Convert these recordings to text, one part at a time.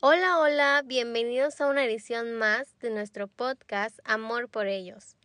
Hola, hola, bienvenidos a una edición más de nuestro podcast Amor por ellos.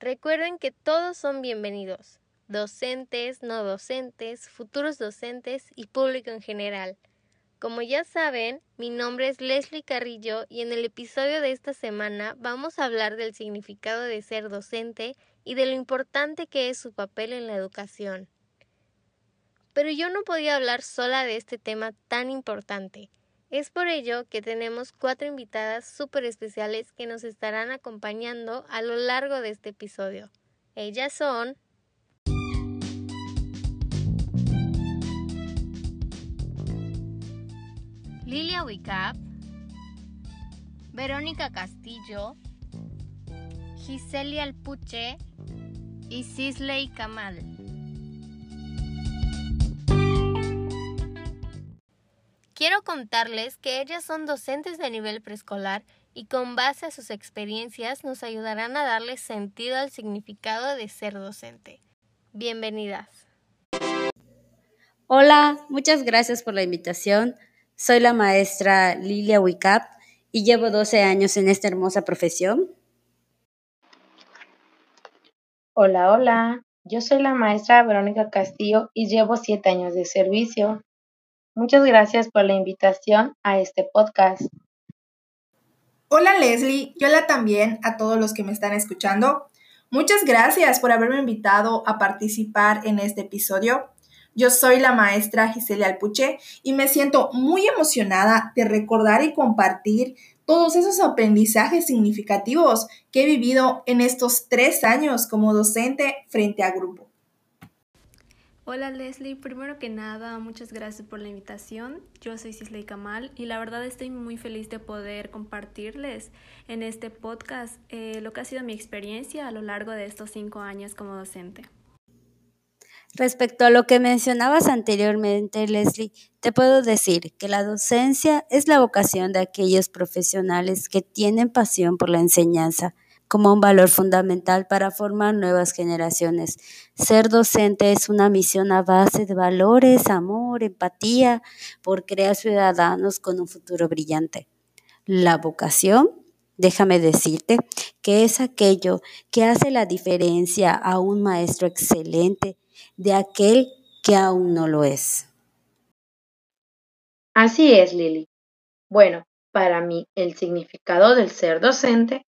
Recuerden que todos son bienvenidos, docentes, no docentes, futuros docentes y público en general. Como ya saben, mi nombre es Leslie Carrillo y en el episodio de esta semana vamos a hablar del significado de ser docente y de lo importante que es su papel en la educación. Pero yo no podía hablar sola de este tema tan importante. Es por ello que tenemos cuatro invitadas súper especiales que nos estarán acompañando a lo largo de este episodio. Ellas son... Lilia Wicap, Verónica Castillo, Giselia Alpuche y Cisley Kamal. Quiero contarles que ellas son docentes de nivel preescolar y con base a sus experiencias nos ayudarán a darle sentido al significado de ser docente. Bienvenidas. Hola, muchas gracias por la invitación. Soy la maestra Lilia Wicap y llevo 12 años en esta hermosa profesión. Hola, hola. Yo soy la maestra Verónica Castillo y llevo 7 años de servicio. Muchas gracias por la invitación a este podcast. Hola Leslie, y hola también a todos los que me están escuchando. Muchas gracias por haberme invitado a participar en este episodio. Yo soy la maestra Gisela Alpuche y me siento muy emocionada de recordar y compartir todos esos aprendizajes significativos que he vivido en estos tres años como docente frente a grupo. Hola Leslie, primero que nada, muchas gracias por la invitación. Yo soy Cisley Kamal y la verdad estoy muy feliz de poder compartirles en este podcast eh, lo que ha sido mi experiencia a lo largo de estos cinco años como docente. Respecto a lo que mencionabas anteriormente, Leslie, te puedo decir que la docencia es la vocación de aquellos profesionales que tienen pasión por la enseñanza como un valor fundamental para formar nuevas generaciones. Ser docente es una misión a base de valores, amor, empatía, por crear ciudadanos con un futuro brillante. La vocación, déjame decirte, que es aquello que hace la diferencia a un maestro excelente de aquel que aún no lo es. Así es, Lili. Bueno, para mí el significado del ser docente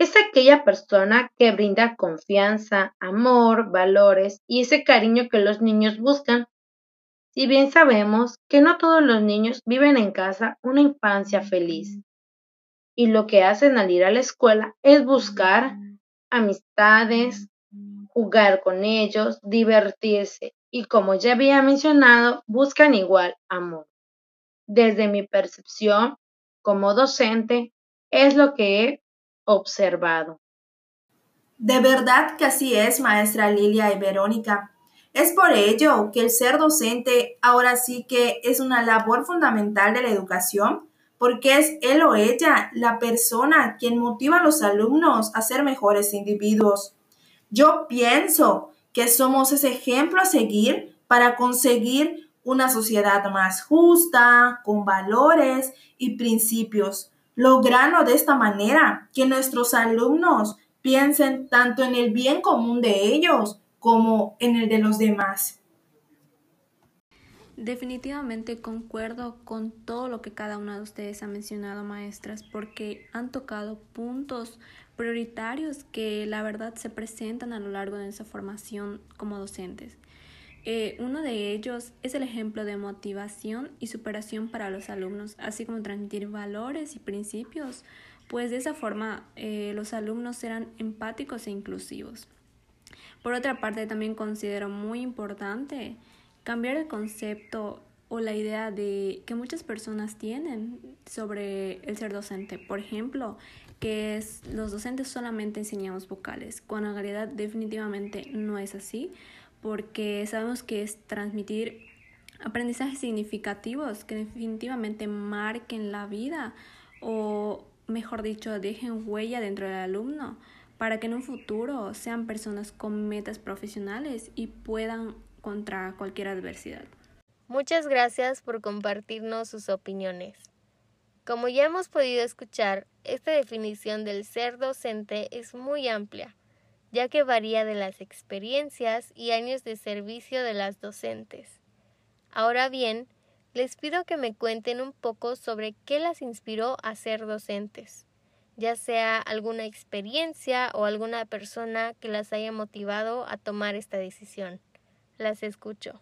es aquella persona que brinda confianza, amor, valores y ese cariño que los niños buscan. Si bien sabemos que no todos los niños viven en casa una infancia feliz, y lo que hacen al ir a la escuela es buscar amistades, jugar con ellos, divertirse y como ya había mencionado, buscan igual amor. Desde mi percepción como docente, es lo que he observado. De verdad que así es, maestra Lilia y Verónica. Es por ello que el ser docente ahora sí que es una labor fundamental de la educación, porque es él o ella la persona quien motiva a los alumnos a ser mejores individuos. Yo pienso que somos ese ejemplo a seguir para conseguir una sociedad más justa, con valores y principios, logrando de esta manera que nuestros alumnos piensen tanto en el bien común de ellos como en el de los demás. Definitivamente concuerdo con todo lo que cada una de ustedes ha mencionado, maestras, porque han tocado puntos prioritarios que la verdad se presentan a lo largo de nuestra formación como docentes. Eh, uno de ellos es el ejemplo de motivación y superación para los alumnos, así como transmitir valores y principios, pues de esa forma eh, los alumnos serán empáticos e inclusivos. Por otra parte, también considero muy importante cambiar el concepto o la idea de que muchas personas tienen sobre el ser docente. Por ejemplo, que es, los docentes solamente enseñamos vocales, cuando en realidad definitivamente no es así porque sabemos que es transmitir aprendizajes significativos que definitivamente marquen la vida o, mejor dicho, dejen huella dentro del alumno para que en un futuro sean personas con metas profesionales y puedan contra cualquier adversidad. Muchas gracias por compartirnos sus opiniones. Como ya hemos podido escuchar, esta definición del ser docente es muy amplia, ya que varía de las experiencias y años de servicio de las docentes. Ahora bien, les pido que me cuenten un poco sobre qué las inspiró a ser docentes, ya sea alguna experiencia o alguna persona que las haya motivado a tomar esta decisión. Las escucho.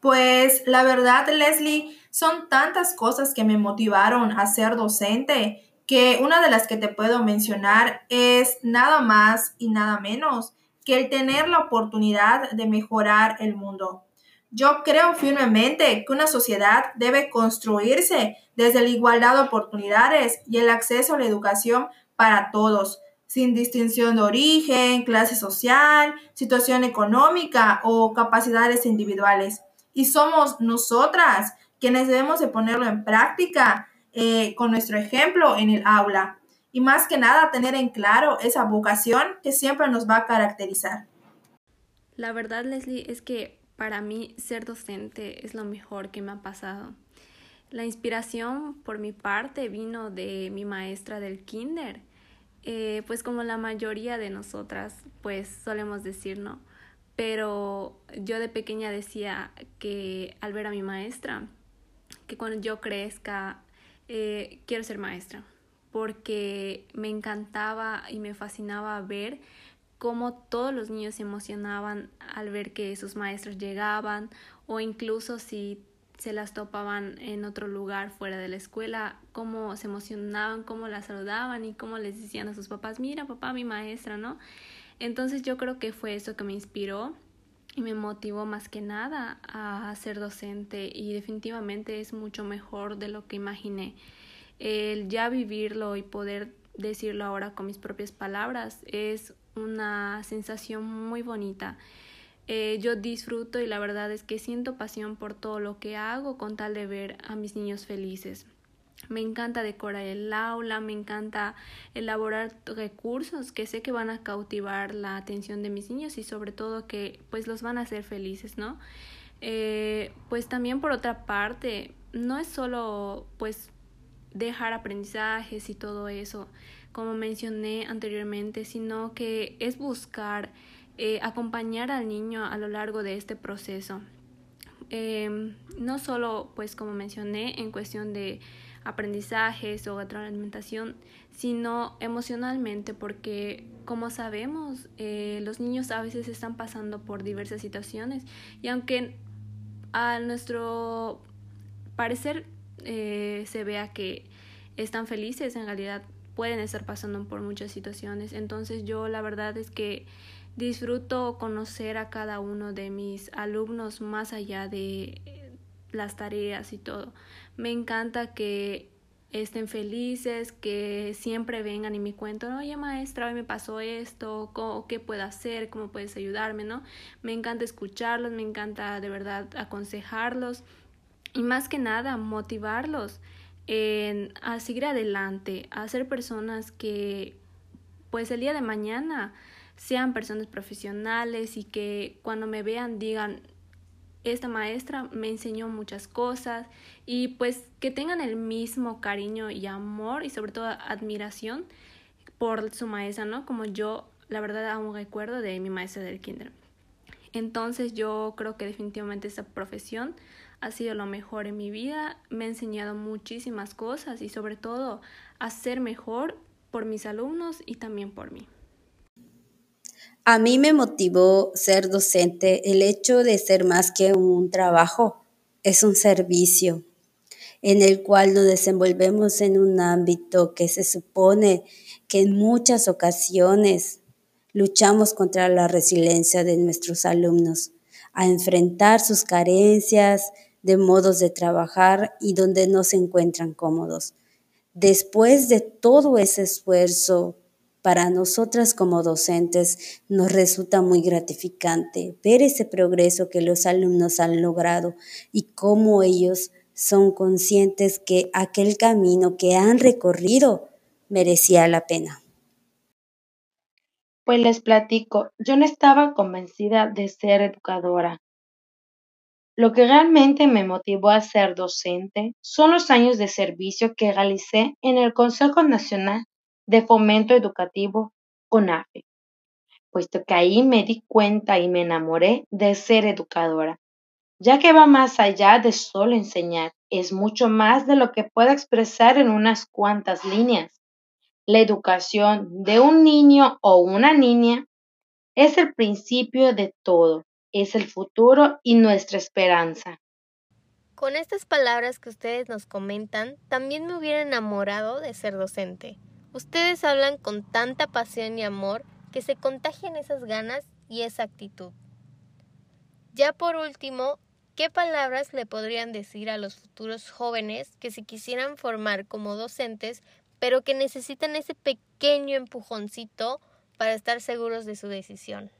Pues la verdad, Leslie, son tantas cosas que me motivaron a ser docente que una de las que te puedo mencionar es nada más y nada menos que el tener la oportunidad de mejorar el mundo. Yo creo firmemente que una sociedad debe construirse desde la igualdad de oportunidades y el acceso a la educación para todos, sin distinción de origen, clase social, situación económica o capacidades individuales. Y somos nosotras quienes debemos de ponerlo en práctica eh, con nuestro ejemplo en el aula. Y más que nada tener en claro esa vocación que siempre nos va a caracterizar. La verdad, Leslie, es que para mí ser docente es lo mejor que me ha pasado. La inspiración por mi parte vino de mi maestra del kinder, eh, pues como la mayoría de nosotras, pues solemos decir, ¿no? Pero yo de pequeña decía que al ver a mi maestra, que cuando yo crezca, eh, quiero ser maestra, porque me encantaba y me fascinaba ver cómo todos los niños se emocionaban al ver que sus maestros llegaban o incluso si se las topaban en otro lugar fuera de la escuela, cómo se emocionaban, cómo la saludaban y cómo les decían a sus papás, mira papá, mi maestra, ¿no? Entonces yo creo que fue eso que me inspiró y me motivó más que nada a ser docente y definitivamente es mucho mejor de lo que imaginé. El ya vivirlo y poder decirlo ahora con mis propias palabras es una sensación muy bonita. Eh, yo disfruto y la verdad es que siento pasión por todo lo que hago con tal de ver a mis niños felices. Me encanta decorar el aula, me encanta elaborar recursos que sé que van a cautivar la atención de mis niños y sobre todo que pues los van a hacer felices, ¿no? Eh, pues también por otra parte, no es solo pues dejar aprendizajes y todo eso, como mencioné anteriormente, sino que es buscar eh, acompañar al niño a lo largo de este proceso. Em, no solo, pues como mencioné, en cuestión de aprendizajes o alimentación, sino emocionalmente, porque como sabemos, eh, los niños a veces están pasando por diversas situaciones y aunque a nuestro parecer eh, se vea que están felices, en realidad pueden estar pasando por muchas situaciones. Entonces yo la verdad es que disfruto conocer a cada uno de mis alumnos más allá de las tareas y todo. Me encanta que estén felices, que siempre vengan y me cuenten, oye maestra, hoy me pasó esto, ¿qué puedo hacer? ¿Cómo puedes ayudarme? ¿no? Me encanta escucharlos, me encanta de verdad aconsejarlos y más que nada motivarlos en, a seguir adelante, a ser personas que pues el día de mañana sean personas profesionales y que cuando me vean digan, esta maestra me enseñó muchas cosas y pues que tengan el mismo cariño y amor y sobre todo admiración por su maestra, ¿no? Como yo, la verdad, aún recuerdo de mi maestra del kinder. Entonces yo creo que definitivamente esta profesión ha sido lo mejor en mi vida, me ha enseñado muchísimas cosas y sobre todo a ser mejor por mis alumnos y también por mí. A mí me motivó ser docente el hecho de ser más que un trabajo, es un servicio en el cual nos desenvolvemos en un ámbito que se supone que en muchas ocasiones luchamos contra la resiliencia de nuestros alumnos, a enfrentar sus carencias, de modos de trabajar y donde no se encuentran cómodos. Después de todo ese esfuerzo, para nosotras como docentes nos resulta muy gratificante ver ese progreso que los alumnos han logrado y cómo ellos son conscientes que aquel camino que han recorrido merecía la pena. Pues les platico, yo no estaba convencida de ser educadora. Lo que realmente me motivó a ser docente son los años de servicio que realicé en el Consejo Nacional de Fomento Educativo, CONAFE, puesto que ahí me di cuenta y me enamoré de ser educadora, ya que va más allá de solo enseñar, es mucho más de lo que puedo expresar en unas cuantas líneas. La educación de un niño o una niña es el principio de todo es el futuro y nuestra esperanza. Con estas palabras que ustedes nos comentan, también me hubiera enamorado de ser docente. Ustedes hablan con tanta pasión y amor que se contagian esas ganas y esa actitud. Ya por último, ¿qué palabras le podrían decir a los futuros jóvenes que se quisieran formar como docentes, pero que necesitan ese pequeño empujoncito para estar seguros de su decisión?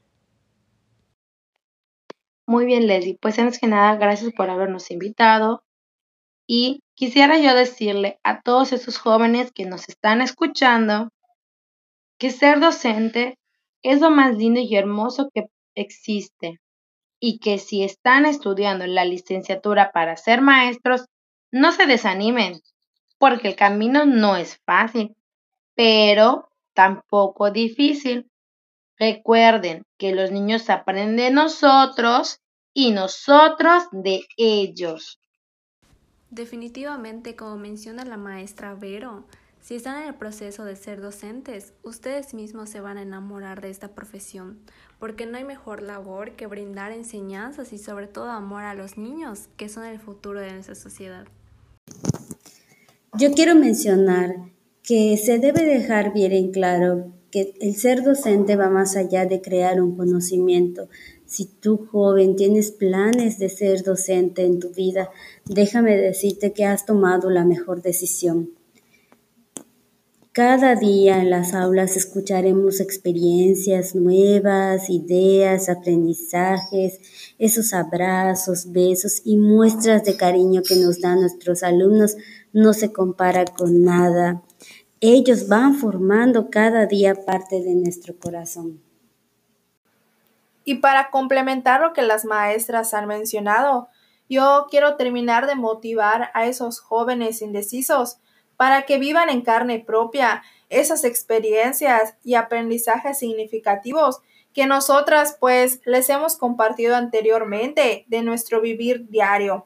Muy bien, Leslie. Pues antes que nada, gracias por habernos invitado. Y quisiera yo decirle a todos esos jóvenes que nos están escuchando que ser docente es lo más lindo y hermoso que existe. Y que si están estudiando la licenciatura para ser maestros, no se desanimen, porque el camino no es fácil, pero tampoco difícil. Recuerden que los niños aprenden de nosotros y nosotros de ellos. Definitivamente, como menciona la maestra Vero, si están en el proceso de ser docentes, ustedes mismos se van a enamorar de esta profesión, porque no hay mejor labor que brindar enseñanzas y sobre todo amor a los niños, que son el futuro de nuestra sociedad. Yo quiero mencionar que se debe dejar bien en claro que el ser docente va más allá de crear un conocimiento. Si tú joven tienes planes de ser docente en tu vida, déjame decirte que has tomado la mejor decisión. Cada día en las aulas escucharemos experiencias nuevas, ideas, aprendizajes, esos abrazos, besos y muestras de cariño que nos dan nuestros alumnos no se compara con nada ellos van formando cada día parte de nuestro corazón. Y para complementar lo que las maestras han mencionado, yo quiero terminar de motivar a esos jóvenes indecisos para que vivan en carne propia esas experiencias y aprendizajes significativos que nosotras pues les hemos compartido anteriormente de nuestro vivir diario.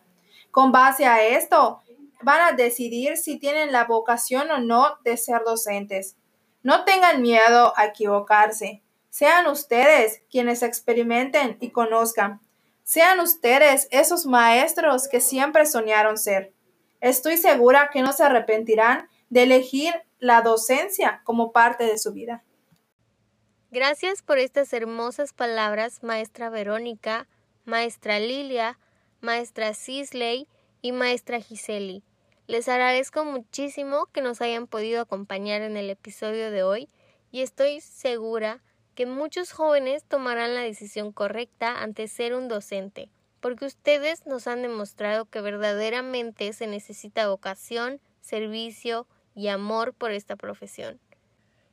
Con base a esto, van a decidir si tienen la vocación o no de ser docentes. No tengan miedo a equivocarse. Sean ustedes quienes experimenten y conozcan. Sean ustedes esos maestros que siempre soñaron ser. Estoy segura que no se arrepentirán de elegir la docencia como parte de su vida. Gracias por estas hermosas palabras, maestra Verónica, maestra Lilia, maestra Sisley y maestra Giseli. Les agradezco muchísimo que nos hayan podido acompañar en el episodio de hoy y estoy segura que muchos jóvenes tomarán la decisión correcta ante ser un docente, porque ustedes nos han demostrado que verdaderamente se necesita vocación, servicio y amor por esta profesión.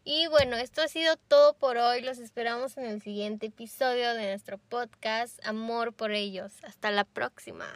Y bueno, esto ha sido todo por hoy. Los esperamos en el siguiente episodio de nuestro podcast Amor por ellos. Hasta la próxima.